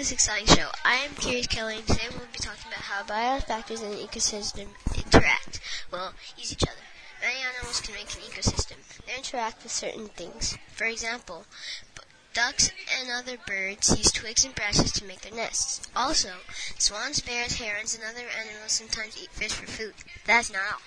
this exciting show. I am Curious Kelly, and today we'll be talking about how biofactors in an ecosystem interact. Well, use each other. Many animals can make an ecosystem. They interact with certain things. For example, ducks and other birds use twigs and branches to make their nests. Also, swans, bears, herons, and other animals sometimes eat fish for food. That's not all.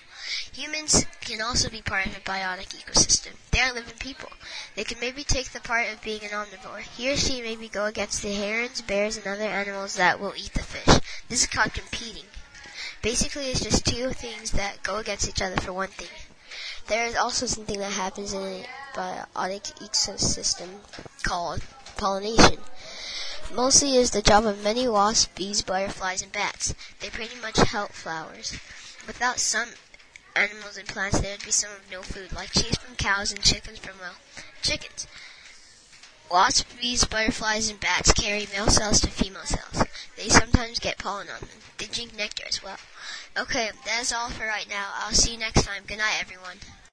Humans can also be part of a biotic ecosystem. They are living people. They can maybe take the part of being an omnivore. He or she maybe go against the herons, bears, and other animals that will eat the fish. This is called competing. Basically, it's just two things that go against each other for one thing. There is also something that happens in a biotic ecosystem called pollination. Mostly is the job of many wasps, bees, butterflies, and bats. They pretty much help flowers. Without some animals and plants, there would be some of no food, like cheese from cows and chickens from, well, chickens. Wasps, bees, butterflies, and bats carry male cells to female cells. They sometimes get pollen on them. They drink nectar as well. Okay, that's all for right now. I'll see you next time. Good night, everyone.